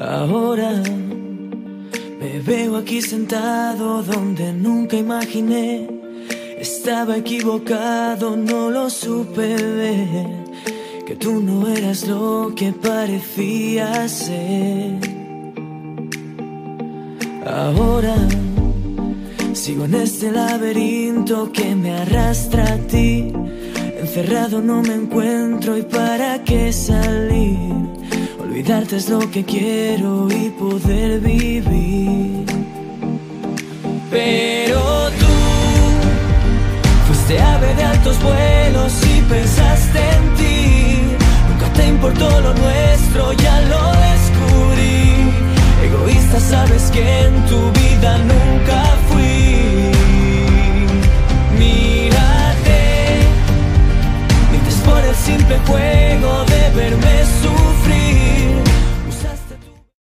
Ahora me veo aquí sentado donde nunca imaginé. Estaba equivocado, no lo supe ver. Que tú no eras lo que parecía ser. Ahora sigo en este laberinto que me arrastra a ti. Encerrado no me encuentro y para qué salir. Olvidarte es lo que quiero y poder vivir. Pero tú fuiste ave de altos vuelos y pensaste en ti. Nunca te importó lo nuestro, ya lo descubrí. Egoísta sabes que en tu vida nunca fui. Mírate, mientes por el simple juego